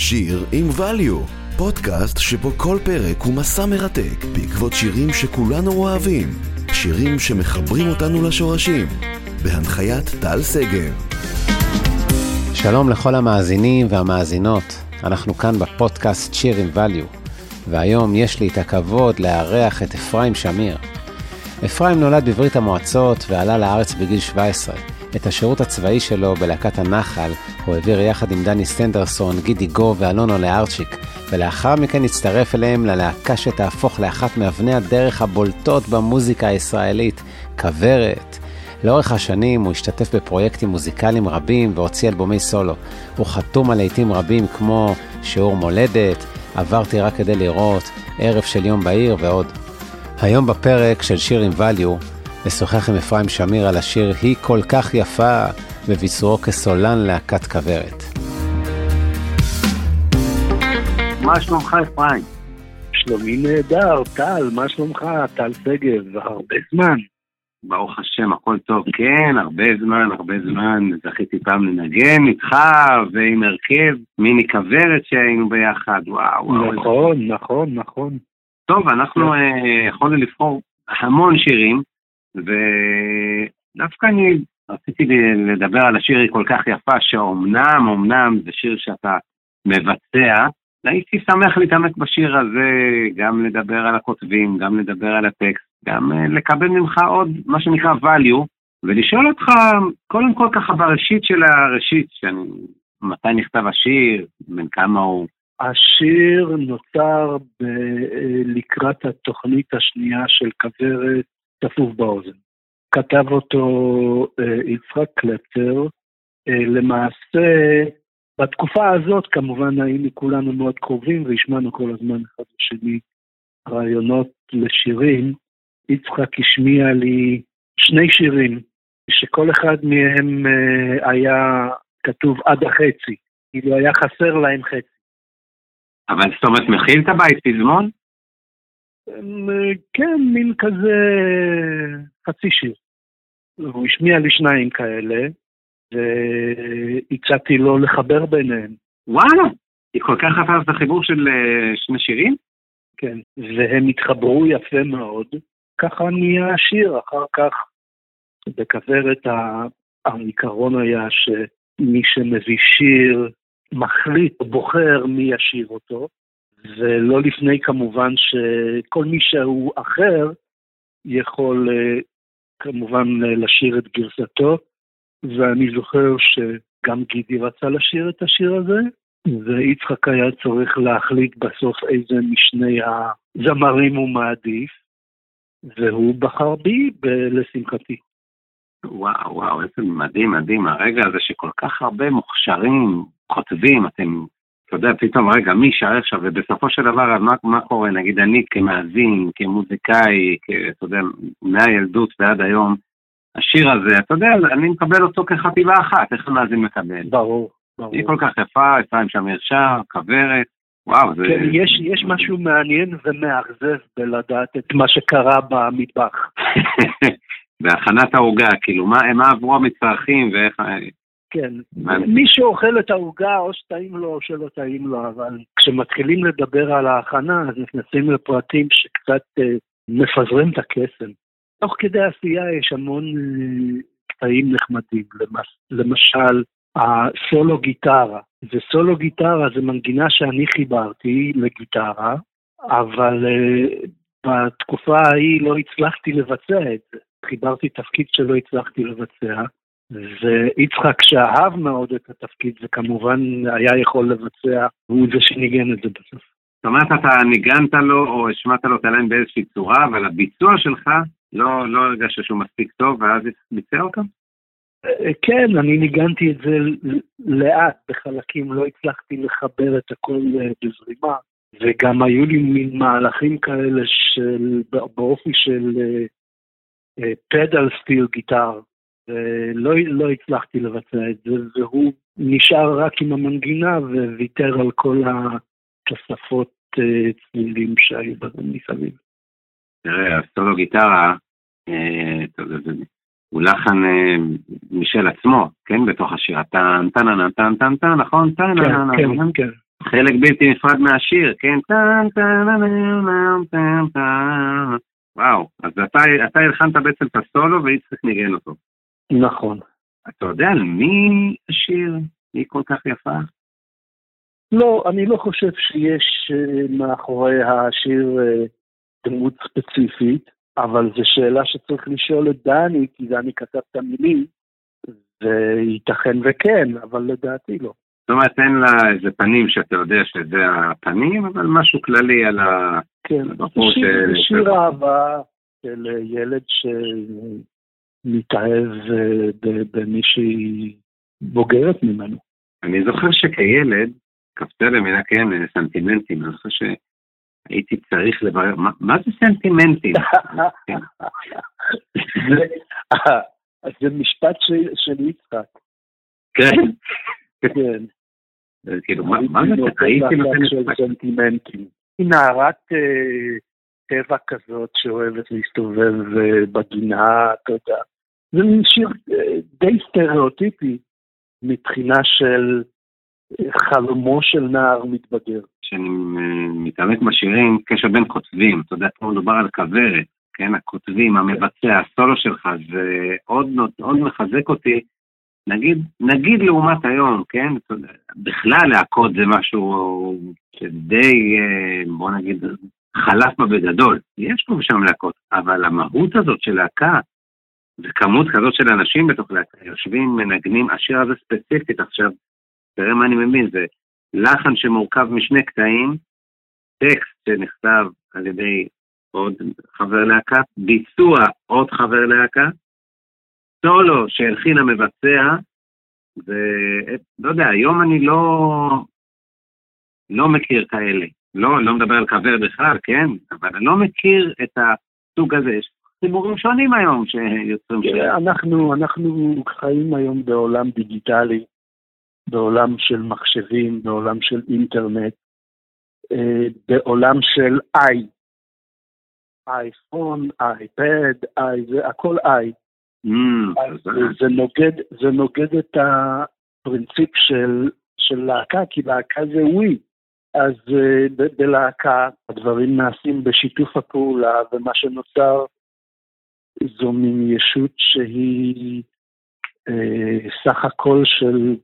שיר עם value, פודקאסט שבו כל פרק הוא מסע מרתק בעקבות שירים שכולנו אוהבים, שירים שמחברים אותנו לשורשים, בהנחיית טל שגב. שלום לכל המאזינים והמאזינות, אנחנו כאן בפודקאסט שיר עם value, והיום יש לי את הכבוד לארח את אפרים שמיר. אפרים נולד בברית המועצות ועלה לארץ בגיל 17. את השירות הצבאי שלו בלהקת הנחל הוא העביר יחד עם דני סטנדרסון, גידי גו ואלונו לארצ'יק, ולאחר מכן הצטרף אליהם ללהקה שתהפוך לאחת מאבני הדרך הבולטות במוזיקה הישראלית, כוורת. לאורך השנים הוא השתתף בפרויקטים מוזיקליים רבים והוציא אלבומי סולו. הוא חתום על לעיתים רבים כמו שיעור מולדת, עברתי רק כדי לראות, ערב של יום בהיר ועוד. היום בפרק של שיר עם value, נשוחח עם אפרים שמיר על השיר "היא כל כך יפה" בביצועו כסולן להקת כוורת. מה שלומך אפרים? שלומי נהדר, טל, מה שלומך? טל שגב, הרבה זמן. ברוך השם, הכל טוב. כן, הרבה זמן, הרבה זמן. זכיתי פעם לנגן איתך ועם הרכב מיני כוורת שהיינו ביחד, וואו. וואו. נכון, נכון, נכון. טוב, אנחנו אה, יכולנו לבחור המון שירים, ודווקא אני רציתי לדבר על השיר היא כל כך יפה, שאומנם, אומנם זה שיר שאתה מבצע, והייתי שמח להתעמק בשיר הזה, גם לדבר על הכותבים, גם לדבר על הטקסט, גם אה, לקבל ממך עוד מה שנקרא value, ולשאול אותך, קודם כל ככה בראשית של הראשית, שאני, מתי נכתב השיר, בן כמה הוא, השיר נוצר ב- לקראת התוכנית השנייה של כוורת צפוף באוזן. כתב אותו אה, יצחק קלצר. אה, למעשה, בתקופה הזאת כמובן היינו כולנו מאוד קרובים והשמענו כל הזמן אחד לשני רעיונות לשירים. יצחק השמיע לי שני שירים, שכל אחד מהם אה, היה כתוב עד החצי, כאילו היה חסר להם חצי. אבל זאת אומרת, מכיל את הבית פזמון? כן, מין כזה חצי שיר. הוא השמיע לי שניים כאלה, והצעתי לו לחבר ביניהם. וואלה, היא כל כך יפה, זה חיבור של אה, שני שירים? כן, והם התחברו יפה מאוד. ככה נהיה השיר, אחר כך בכוורת העיקרון היה שמי שמביא שיר מחליט, בוחר מי ישיר אותו, ולא לפני כמובן שכל מי שהוא אחר יכול אה, כמובן אה, לשיר את גרסתו, ואני זוכר שגם גידי רצה לשיר את השיר הזה, ויצחק היה צריך להחליט בסוף איזה משני הזמרים הוא מעדיף, והוא בחר בי, ב- לשמחתי. וואו, וואו, איזה מדהים, מדהים, הרגע הזה שכל כך הרבה מוכשרים כותבים, אתם, אתה יודע, פתאום, רגע, מי שר עכשיו, ובסופו של דבר, מה, מה קורה, נגיד אני כמאזין, כמוזיקאי, כ, אתה יודע, מהילדות ועד היום, השיר הזה, אתה יודע, אני מקבל אותו כחטיבה אחת, איך המאזין מקבל? ברור, ברור. היא כל כך יפה, אפרים שמיר שר, כוורת, וואו, זה... כן, יש, יש משהו מעניין ומאכזב בלדעת את מה שקרה במטבח. בהכנת העוגה, כאילו, מה, מה עברו המצרכים ואיך... כן, מי שאוכל את העוגה, או שטעים לו או שלא טעים לו, אבל כשמתחילים לדבר על ההכנה, אז נכנסים לפרטים שקצת אה, מפזרים את הקסם. תוך כדי עשייה יש המון אה, קטעים נחמדים, למס- למשל, הסולו גיטרה. וסולו גיטרה זה מנגינה שאני חיברתי לגיטרה, אבל אה, בתקופה ההיא לא הצלחתי לבצע את זה. חיברתי תפקיד שלא הצלחתי לבצע, ויצחק שאהב מאוד את התפקיד וכמובן היה יכול לבצע, הוא זה שניגן את זה בסוף. זאת אומרת, אתה ניגנת לו או השמעת לו את הליים באיזושהי צורה, אבל הביצוע שלך לא, לא הרגשת שהוא מספיק טוב, ואז ביצע אותו? אה, כן, אני ניגנתי את זה לאט בחלקים, לא הצלחתי לחבר את הכל אה, בזרימה, וגם היו לי מין מהלכים כאלה של, באופי של פדל סטיל גיטר, ולא לא הצלחתי לבצע את זה, והוא נשאר רק עם המנגינה וויתר על כל התוספות אה, צלילים שהיו מסביב. תראה, הסולו גיטרה, אה, הוא לחן אה, משל עצמו, כן? בתוך השיר. טן, טן, טן, טן, טן, טן, נכון? טן, כן, טן, כן, טן. כן. חלק בלתי נפרד מהשיר, כן? טן טן טן טן טן וואו, אז אתה, אתה הלחנת בעצם את הסולו ואיציק ניגן אותו. נכון. אתה יודע על מי השיר? היא כל כך יפה? לא, אני לא חושב שיש uh, מאחורי השיר uh, דמות ספציפית, אבל זו שאלה שצריך לשאול את דני, כי דני כתב את המילים, וייתכן וכן, אבל לדעתי לא. זאת אומרת, אין לה איזה פנים שאתה יודע שזה הפנים, אבל משהו כללי על. כן, זה שיר, שיר אהבה של ילד שמתאהב אה, במישהי בוגרת ממנו. אני זוכר שכילד, קפצה למילה כן, סנטימנטים, אני זוכר שהייתי צריך לברר, מה, זה סנטימנטים? זה משפט של יצחק. כן. כן. כאילו, מה זה? הייתי נותן סנטימנטים. היא נערת אה, טבע כזאת שאוהבת להסתובב אה, בגינה, אתה יודע. זה מין שיר אה, די סטריאוטיפי מבחינה של חלומו של נער מתבגר. כשאני מתעמק בשירים, קשר בין כותבים, אתה יודע, פה מדובר על כוורת, כן, הכותבים, המבצע, הסולו שלך, זה עוד, עוד מחזק אותי נגיד, נגיד לעומת היום, כן? בכלל להכות זה משהו שדי, אה, בוא נגיד, חלף בגדול. יש פה ושם להכות, אבל המהות הזאת של להקה, וכמות כזאת של אנשים בתוך להקה, יושבים, מנגנים, השיר הזה ספציפית עכשיו, תראה מה אני מבין, זה לחן שמורכב משני קטעים, טקסט שנכתב על ידי עוד חבר להקה, ביצוע עוד חבר להקה, סולו שהלחין המבצע, ולא יודע, היום אני לא, לא מכיר כאלה. לא, לא מדבר על קבר בכלל, כן? אבל אני לא מכיר את הסוג הזה. יש ציבורים שונים היום שיוצרים שם. אנחנו, אנחנו חיים היום בעולם דיגיטלי, בעולם של מחשבים, בעולם של אינטרנט, אה, בעולם של איי. אייפון, אייפד, איי, זה הכל איי. Mm, זה, נוגד, זה נוגד את הפרינציפ של, של להקה, כי להקה זה ווי. אז ב- בלהקה הדברים נעשים בשיתוף הפעולה, ומה שנוצר זו מין ישות שהיא uh, סך הכל של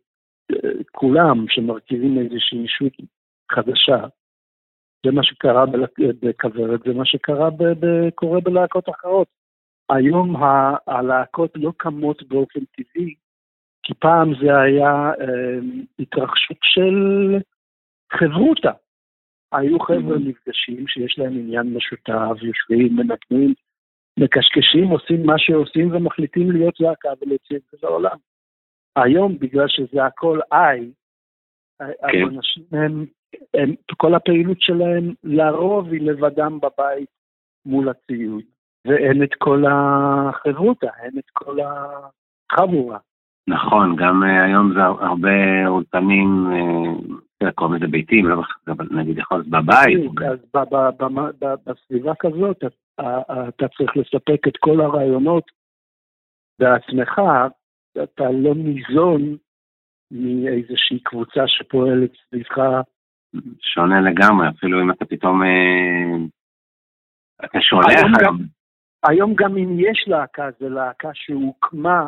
uh, כולם, שמרכיבים איזושהי ישות חדשה. זה מה שקרה בכוורת, זה מה שקרה קורה בלהקות אחרות. היום הלהקות לא קמות באופן טבעי, כי פעם זה היה אה, התרחשות של חברותה. היו חבר'ה mm-hmm. נפגשים שיש להם עניין משותף, יושבים, מנגנים, מקשקשים, עושים מה שעושים ומחליטים להיות להקה ולהוציא את זה לעולם. היום, בגלל שזה הכל איי, כן. האנשים הם, הם, כל הפעילות שלהם לרוב היא לבדם בבית מול הציוד. ואין את כל החברותה, אין את כל החבורה. נכון, גם uh, היום זה הרבה אולפנים, קוראים לזה ביתים, לא נגיד יכול להיות בבית. אז בסביבה כזאת אתה צריך לספק את כל הרעיונות בעצמך, אתה לא ניזון מאיזושהי קבוצה שפועלת סביבך. שונה לגמרי, אפילו אם אתה פתאום... אה, אתה שולח... היום גם אם יש להקה, זה להקה שהוקמה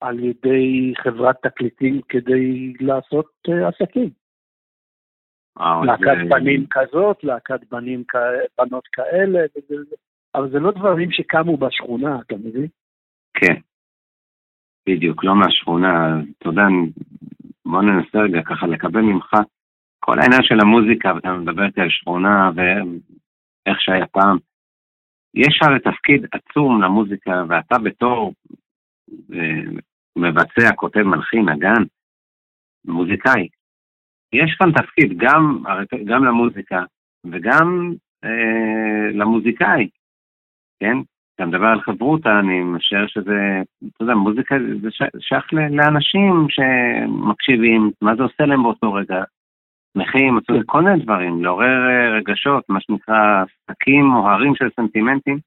על ידי חברת תקליטים כדי לעשות uh, עסקים. להקת זה... בנים כזאת, להקת בנים כ... בנות כאלה, וזה... אבל זה לא דברים שקמו בשכונה, אתה מבין? כן, בדיוק, לא מהשכונה. אתה יודע, בוא ננסה רגע ככה לקבל ממך כל העניין של המוזיקה, ואתה מדבר איתי על שכונה ואיך שהיה פעם. יש הרי תפקיד עצום למוזיקה, ואתה בתור אה, מבצע, כותב, מלחין, נגן, מוזיקאי, יש כאן תפקיד גם, גם למוזיקה וגם אה, למוזיקאי, כן? אתה מדבר על חברותה, אני משער שזה, אתה יודע, מוזיקה זה שייך לאנשים שמקשיבים, מה זה עושה להם באותו רגע. שמחים, כל מיני דברים, לעורר אה, רגשות, מה שנקרא שקים או הרים של סנטימנטים.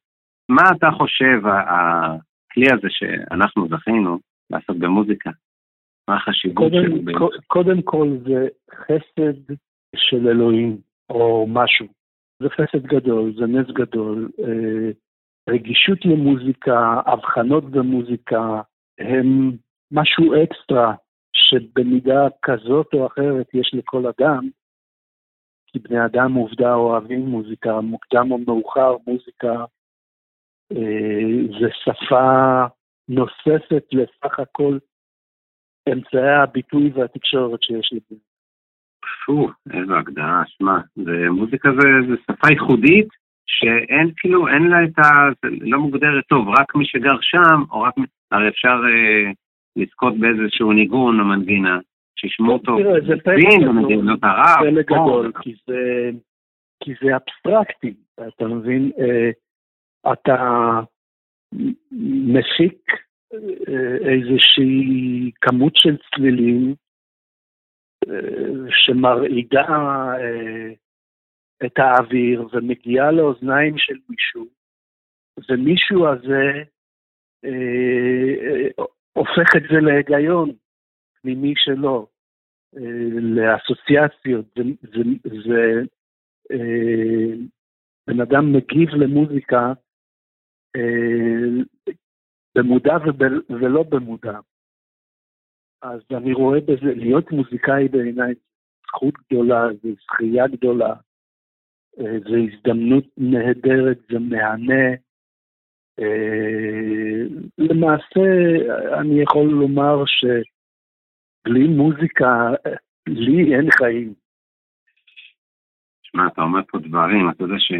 מה אתה חושב, הכלי הזה שאנחנו זכינו לעשות במוזיקה, מה החשיבות שלו? קודם כל זה חסד של אלוהים, או משהו. זה חסד גדול, זה נס גדול. אה, רגישות למוזיקה, הבחנות במוזיקה, הם משהו אקסטרה שבמידה כזאת או אחרת יש לכל אדם, כי בני אדם עובדה אוהבים מוזיקה, מוקדם או מאוחר מוזיקה אה, זה שפה נוספת לסך הכל אמצעי הביטוי והתקשורת שיש לזה. פו, איזו הגדרה, שמע, מוזיקה זה, זה שפה ייחודית שאין כאילו, אין לה את ה... לא מוגדרת טוב, רק מי שגר שם, או רק... הרי אפשר אה, לזכות באיזשהו ניגון או מנגינה, שישמעו אותו ערב. זה פלא גדול, כי זה, כי זה אבסטרקטי, אתה מבין? אה, אתה מפיק אה, איזושהי כמות של צלילים אה, שמרעידה אה, את האוויר ומגיעה לאוזניים של מישהו, ומישהו הזה הופך את זה להיגיון פנימי שלו, לאסוציאציות. זה, זה, זה בן אדם מגיב למוזיקה במודע ולא במודע. אז אני רואה בזה, להיות מוזיקאי בעיניי זכות גדולה, זו זכייה גדולה, אה, זו הזדמנות נהדרת, זה מהנה. אה, למעשה, אני יכול לומר שבלי מוזיקה, לי אין חיים. שמע, אתה אומר פה דברים, אתה יודע ש...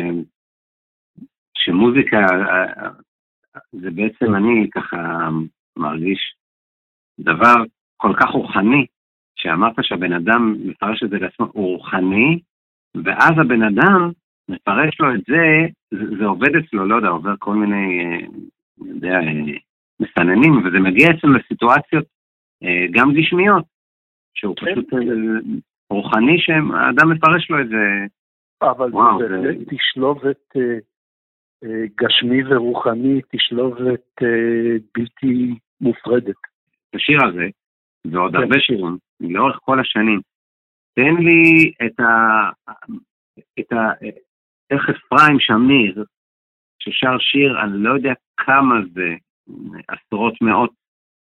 שמוזיקה זה בעצם אני ככה מרגיש דבר כל כך רוחני, שאמרת שהבן אדם מפרש את זה לעצמו, הוא רוחני, ואז הבן אדם מפרש לו את זה, זה, זה עובד אצלו, לא יודע, עובר כל מיני, אה, אני יודע, אה, מסננים, וזה מגיע אצלו לסיטואציות אה, גם גשמיות, שהוא כן. פשוט רוחני שהאדם מפרש לו את זה. אבל וואו, זה, זה תשלובת גשמי ורוחני, תשלובת אה, בלתי מופרדת. השיר הזה, ועוד כן. הרבה שירים, לאורך כל השנים, תן לי את ה... את ה... איך אפרים שמיר, ששר שיר, אני לא יודע כמה זה, עשרות מאות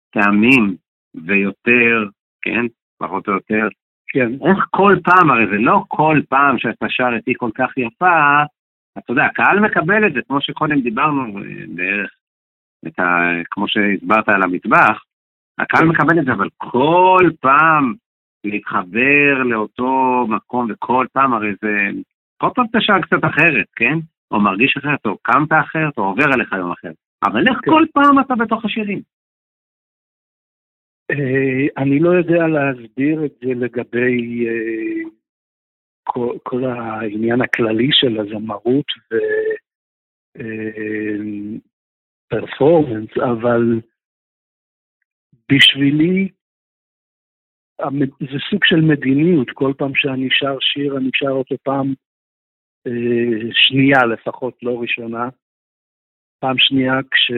טעמים ויותר, כן? פחות או יותר. כן. איך כל פעם, הרי זה לא כל פעם שאתה שר איתי כל כך יפה, אתה יודע, הקהל מקבל את זה, כמו שקודם דיברנו אה, בערך, את ה, כמו שהסברת על המטבח, הקהל מקבל את זה, אבל כל פעם להתחבר לאותו מקום, וכל פעם הרי זה, כל פעם אתה שר קצת אחרת, כן? או מרגיש אחרת, או קמת אחרת, או עובר אליך יום אחר. אבל איך כן. כל פעם אתה בתוך השירים? אה, אני לא יודע להסביר את זה לגבי אה, כל, כל העניין הכללי של הזמרות ופרפורמנס, אה, אבל בשבילי זה סוג של מדיניות, כל פעם שאני שר שיר, אני שר אותו פעם אה, שנייה לפחות, לא ראשונה. פעם שנייה כש...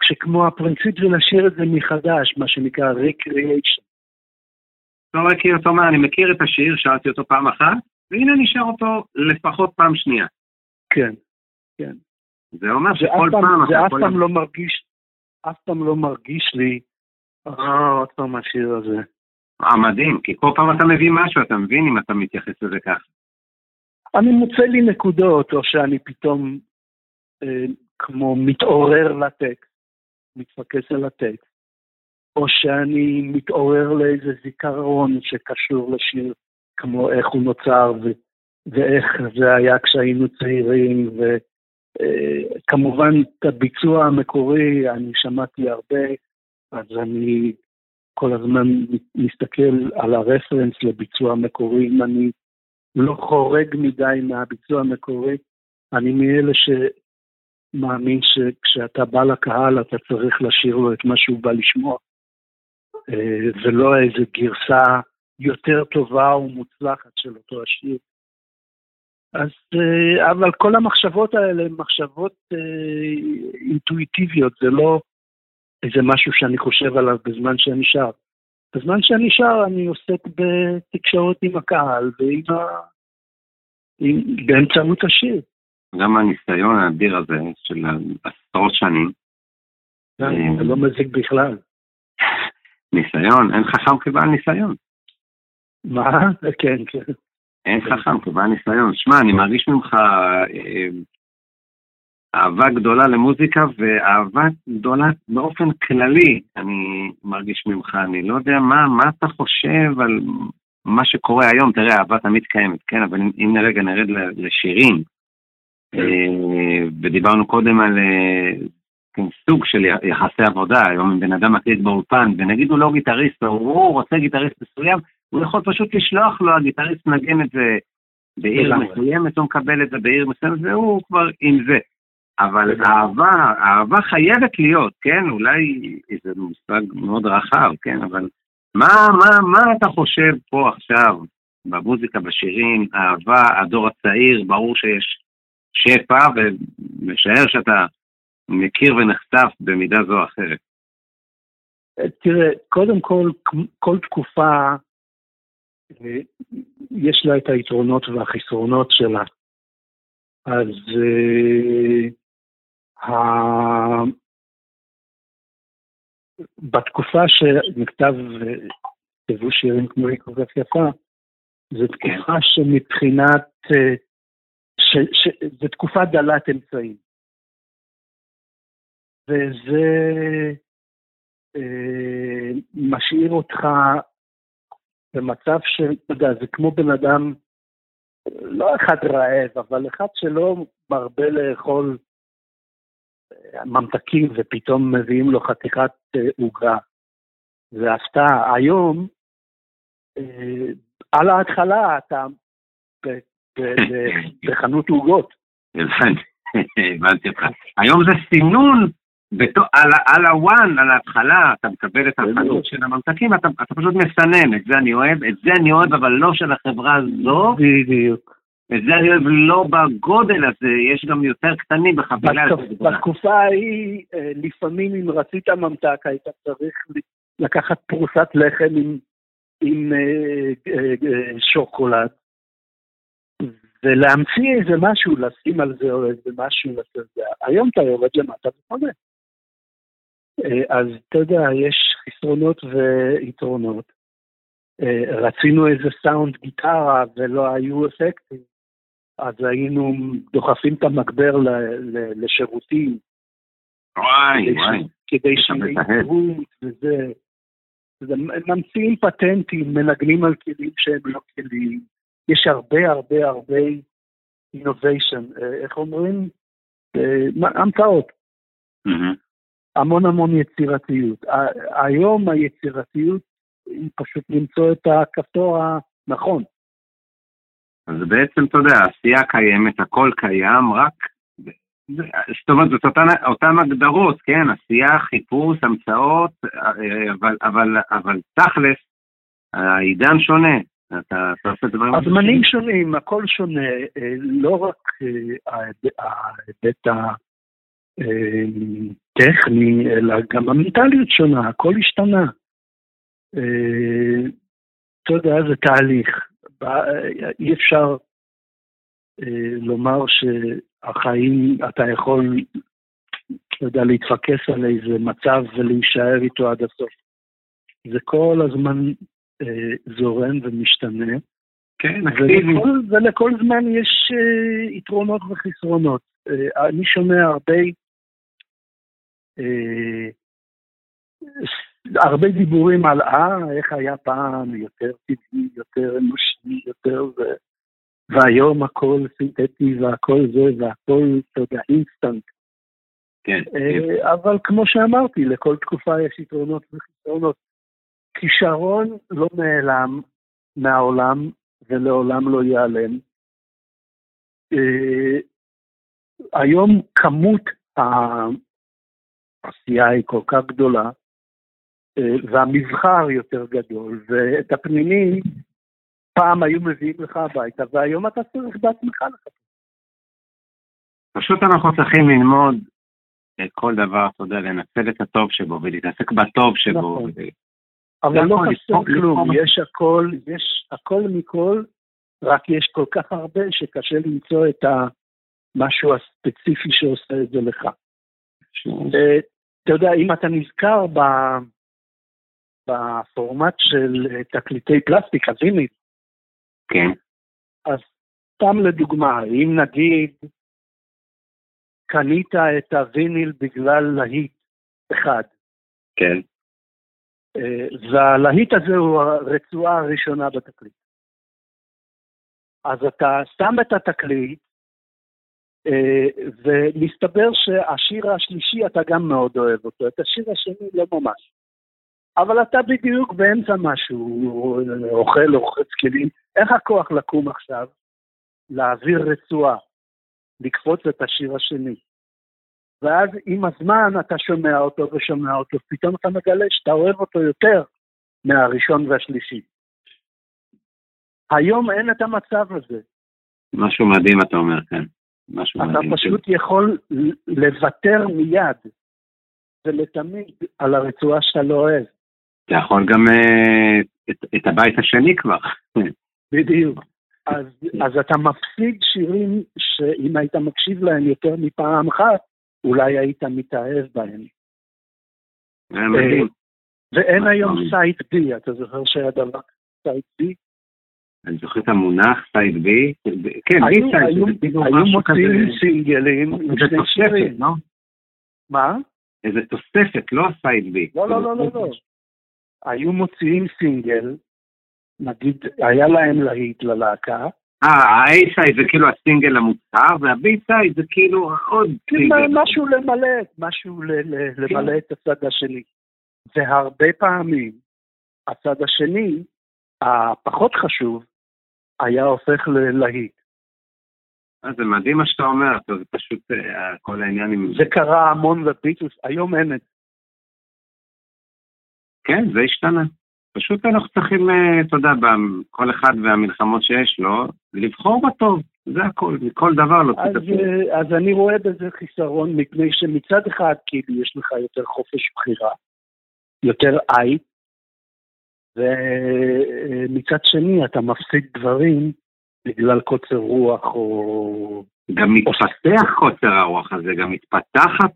כשכמו הפרינציפ זה לשיר את זה מחדש, מה שנקרא recreation. לא מכיר אותו מה, אני מכיר את השיר, שרתי אותו פעם אחת, והנה נשאר אותו לפחות פעם שנייה. כן, כן. זה אומר שכל פעם... זה אף פעם לא מרגיש, אף פעם לא מרגיש לי, אה, עוד פעם השיר הזה. אה, מדהים, כי כל פעם אתה מביא משהו, אתה מבין אם אתה מתייחס לזה ככה. אני מוצא לי נקודות, או שאני פתאום אה, כמו מתעורר לטקסט, מתפקס על הטקסט. או שאני מתעורר לאיזה זיכרון שקשור לשיר, כמו איך הוא נוצר ו- ואיך זה היה כשהיינו צעירים, וכמובן אה, את הביצוע המקורי אני שמעתי הרבה, אז אני כל הזמן מסתכל על הרפרנס לביצוע המקורי, אם אני לא חורג מדי מהביצוע המקורי, אני מאלה שמאמין שכשאתה בא לקהל אתה צריך לשיר לו את מה שהוא בא לשמוע. אה, ולא איזו גרסה יותר טובה ומוצלחת של אותו השיר. אז, אה, אבל כל המחשבות האלה הן מחשבות אה, אינטואיטיביות, זה לא, איזה משהו שאני חושב עליו בזמן שאני שר. בזמן שאני שר אני עוסק בתקשורת עם הקהל ועם ה... עם... באמצעות השיר. גם הניסיון האדיר הזה של עשרות שנים. כן, זה לא מזיק בכלל. ניסיון, אין חכם כבעל ניסיון. מה? כן, כן. אין חכם כבעל ניסיון. שמע, אני מרגיש ממך אה, אהבה גדולה למוזיקה ואהבה גדולה באופן כללי, אני מרגיש ממך. אני לא יודע מה, מה אתה חושב על מה שקורה היום. תראה, אהבה תמיד קיימת, כן? אבל אם לרגע נרד לשירים, אה, ודיברנו קודם על אה, כן, סוג של יחסי עבודה, היום אם בן אדם מקליט באולפן, ונגיד הוא לא גיטריסט, או הוא רוצה גיטריסט מסוים, הוא יכול פשוט לשלוח לו, הגיטריסט נגן את זה בעיר מסוימת, הוא מקבל את זה בעיר מסוימת, והוא כבר עם זה. אבל אהבה, אהבה חייבת להיות, כן? אולי זה מושג מאוד רחב, כן? אבל מה, מה, מה אתה חושב פה עכשיו, במוזיקה, בשירים, אהבה, הדור הצעיר, ברור שיש שפע, ומשער שאתה מכיר ונחשף במידה זו או אחרת. תראה, קודם כל, כל תקופה אה, יש לה את היתרונות והחסרונות שלה. אז uh, ה... בתקופה שנכתב, כתבו שירים כמו כך יפה, זו תקופה שמבחינת, ש, ש, זו תקופה דלת אמצעים. וזה אה, משאיר אותך במצב של, אתה יודע, זה כמו בן אדם, לא אחד רעב, אבל אחד שלא מרבה לאכול אה, ממתקים ופתאום מביאים לו חתיכת אה, עוגה. זה הפתעה. היום, אה, על ההתחלה אתה בחנות עוגות. הבנתי אותך. היום זה סינון בתו, על, על הוואן, על ההתחלה, אתה מקבל את החנות של הממתקים, אתה, אתה פשוט מסנן, את זה אני אוהב, את זה אני אוהב, אבל לא של החברה הזו. בדיוק. את זה אני אוהב לא בגודל הזה, יש גם יותר קטנים בחבילה. בתקופה ההיא, אה, לפעמים אם רצית ממתק, היית צריך לקחת פרוסת לחם עם, עם אה, אה, שוקולד, ולהמציא איזה משהו, לשים על זה או איזה משהו, היום אתה יורד למטה וקונה. אה, אז אתה יודע, יש חסרונות ויתרונות. אה, רצינו איזה סאונד גיטרה ולא היו אפקטים, אז היינו דוחפים את המגבר לשירותים. וואי, וואי. כדי שיהיה עיוות וזה. ממציאים פטנטים, מנגנים על כלים שהם לא כלים. יש הרבה הרבה הרבה innovation, אה, איך אומרים? המצאות. המון המון יצירתיות. היום היצירתיות היא פשוט למצוא את הכפתור הנכון. אז בעצם, אתה יודע, העשייה קיימת, הכל קיים, רק... זאת אומרת, זאת אותן, אותן הגדרות, כן? עשייה, חיפוש, המצאות, אבל, אבל, אבל תכלס, העידן שונה. אתה עושה דברים... הזמנים שונים, הכל שונה, אה, לא רק אה, ההיבט טכני, אלא גם המנטליות שונה, הכל השתנה. אה, אתה יודע, זה תהליך. אי אפשר אה, לומר שהחיים, אתה יכול, אתה יודע, להתפקס על איזה מצב ולהישאר איתו עד הסוף. זה כל הזמן אה, זורם ומשתנה. כן, אקטיבי. ולכל, ולכל זמן יש יתרונות וחסרונות. אני שומע הרבה אה, הרבה דיבורים על אה, איך היה פעם יותר טבעי, יותר אנושי, יותר ו... והיום הכל סינתטי והכל זה והכל, אתה יודע, אינסטנט. כן, אה, כן. אבל כמו שאמרתי, לכל תקופה יש יתרונות וחסרונות. כישרון לא נעלם מהעולם ולעולם לא ייעלם. אה, היום כמות העשייה היא כל כך גדולה, אה, והמבחר יותר גדול, ואת הפנימי פעם היו מביאים לך הביתה, והיום אתה צריך בעצמך לחפש. פשוט אנחנו צריכים ללמוד כל דבר, אתה יודע, לנצל את הטוב שבו ולהתעסק בטוב שבו. נכון. אבל לא חסר כלום, יש הכל, יש הכל מכל, רק יש כל כך הרבה שקשה למצוא את המשהו הספציפי שעושה את זה לך. אה, אתה יודע, אם אתה נזכר בפורמט של תקליטי פלסטיק, הוויניל, כן. אז סתם לדוגמה, אם נגיד קנית את הוויניל בגלל להיט אחד, כן. אה, והלהיט הזה הוא הרצועה הראשונה בתקליט. אז אתה שם את התקליט, אה, ומסתבר שהשיר השלישי אתה גם מאוד אוהב אותו, את השיר השני לא ממש. אבל אתה בדיוק באמצע משהו, אוכל, רוחץ כלים, איך הכוח לקום עכשיו, להעביר רצועה, לקפוץ את השיר השני? ואז עם הזמן אתה שומע אותו ושומע אותו, פתאום אתה מגלה שאתה אוהב אותו יותר מהראשון והשלישי. היום אין את המצב הזה. משהו מדהים אתה אומר, כן. משהו אתה מדהים. פשוט יכול לוותר מיד ולתמיד על הרצועה שאתה לא אוהב. אתה יכול גם אה, את, את הבית השני כבר. בדיוק. אז, אז אתה מפסיד שירים שאם היית מקשיב להם יותר מפעם אחת, אולי היית מתאהב בהם. מדהים. ואין היום. side B, אתה זוכר שהיה דבר side B? אני זוכר את המונח side B. כן, B side. היו- זה כאילו מוציאים סינגלים איזה שני תוספת. לא? מה? איזה תוספת, לא side B. לא, לא, לא, לא, לא. היו מוציאים סינגל, נגיד, היה להם להיט ללהקה, אה, ה-A side זה כאילו הסינגל המוצהר, וה-B side זה כאילו עוד סינגל. משהו למלא, משהו למלא את הצד השני. והרבה פעמים הצד השני, הפחות חשוב, היה הופך ללהיט. אה, זה מדהים מה שאתה אומר, זה פשוט אה, כל העניין עם... זה קרה המון בביטלס, היום אין את זה. כן, זה השתנה. פשוט אנחנו צריכים, אה, אתה יודע, כל אחד והמלחמות שיש לו, לבחור בטוב, זה הכל, מכל דבר לא אז, תתעסק. אה, אז אני רואה בזה חיסרון, מפני שמצד אחד, כאילו, יש לך יותר חופש בחירה, יותר עי, ומצד שני, אתה מפסיד דברים בגלל קוצר רוח או... גם מתפתח קוצר הרוח הזה, גם מתפתחת,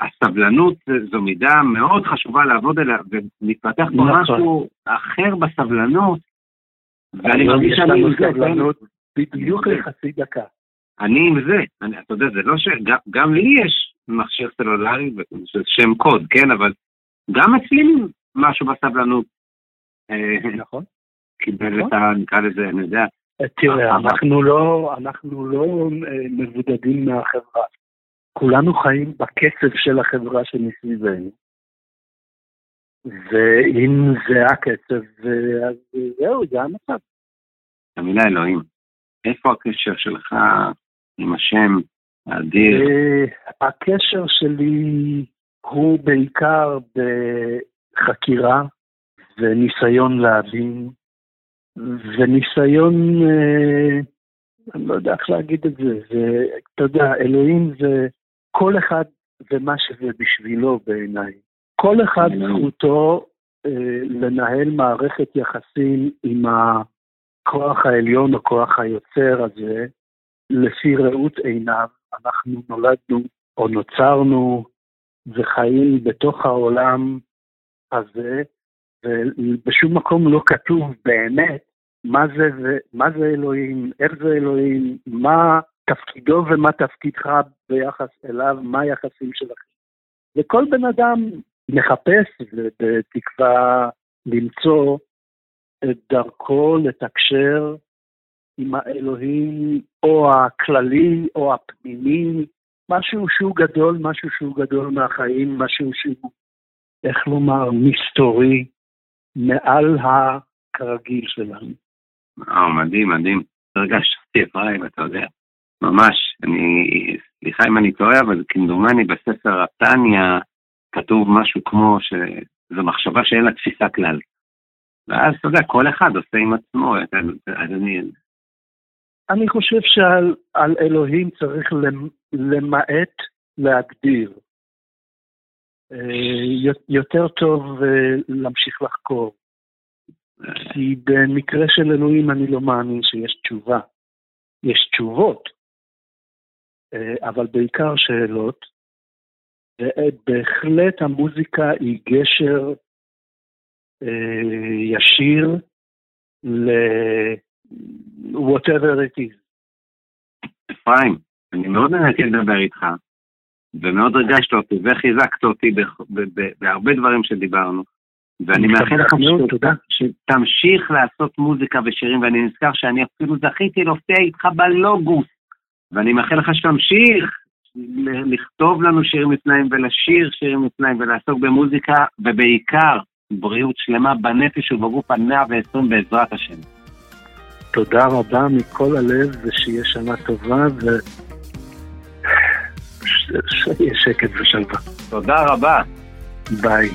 הסבלנות זו מידה מאוד חשובה לעבוד עליה, ומתפתח פה נכון. משהו אחר בסבלנות, ואני מרגיש יש שאני עם זה, סבלנות בדיוק. לחצי דקה. אני עם זה, אני, אתה יודע, זה לא ש... גם, גם לי יש מכשיר סלולרי, זה שם קוד, כן, אבל גם אצלי משהו בסבלנות נכון. קיבל נכון. את ה... נקרא לזה, אני יודע, תראה, אבל- אנחנו לא, אנחנו לא אה, מבודדים מהחברה. כולנו חיים בקצב של החברה שמסביבנו. ואם זה הקצב, אה, אז זהו, זה המצב. המילה אלוהים. איפה הקשר שלך עם השם האדיר? אה, הקשר שלי הוא בעיקר בחקירה וניסיון להבין, וניסיון, אה, אני לא יודע איך להגיד את זה, זה, אתה יודע, אלוהים זה כל אחד ומה שזה בשבילו בעיניי. כל אחד. זכותו אה, לנהל מערכת יחסים עם הכוח העליון או כוח היוצר הזה, לפי ראות עיניו. אנחנו נולדנו או נוצרנו וחיים בתוך העולם הזה, ובשום מקום לא כתוב באמת מה זה, מה זה אלוהים, איך זה אלוהים, מה תפקידו ומה תפקידך ביחס אליו, מה היחסים שלכם. וכל בן אדם מחפש בתקווה למצוא את דרכו לתקשר עם האלוהים או הכללי או הפנימי, משהו שהוא גדול, משהו שהוא גדול מהחיים, משהו שהוא, איך לומר, מסתורי, מעל הכרגיל שלנו. אה, מדהים, מדהים. הרגשתי אפרים, אתה יודע. ממש, אני, סליחה אם אני טועה, אבל כמדומני בספר התניא כתוב משהו כמו שזו מחשבה שאין לה תפיסה כלל. ואז, אתה יודע, כל אחד עושה עם עצמו, אז אני... אני חושב שעל על אלוהים צריך למ- למעט להגדיר. אה, יותר טוב אה, להמשיך לחקור. כי במקרה של אלוהים אני לא מאמין שיש תשובה. יש תשובות, אבל בעיקר שאלות. בהחלט המוזיקה היא גשר ישיר ל-whatever it is. אפרים, אני מאוד נהניתי לדבר איתך, ומאוד ריגשת אותי וחיזקת אותי בהרבה דברים שדיברנו. ואני מאחל לך שתמשיך לעשות מוזיקה ושירים, ואני נזכר שאני אפילו זכיתי להופיע איתך בלוגוס, ואני מאחל לך שתמשיך לכתוב לנו שירים מפנאים ולשיר שירים מפנאים ולעסוק במוזיקה, ובעיקר בריאות שלמה בנפש ובגוף עד 120 בעזרת השם. תודה רבה מכל הלב, ושיהיה שנה טובה, ו... שיהיה שקט ושלווה. תודה רבה. ביי.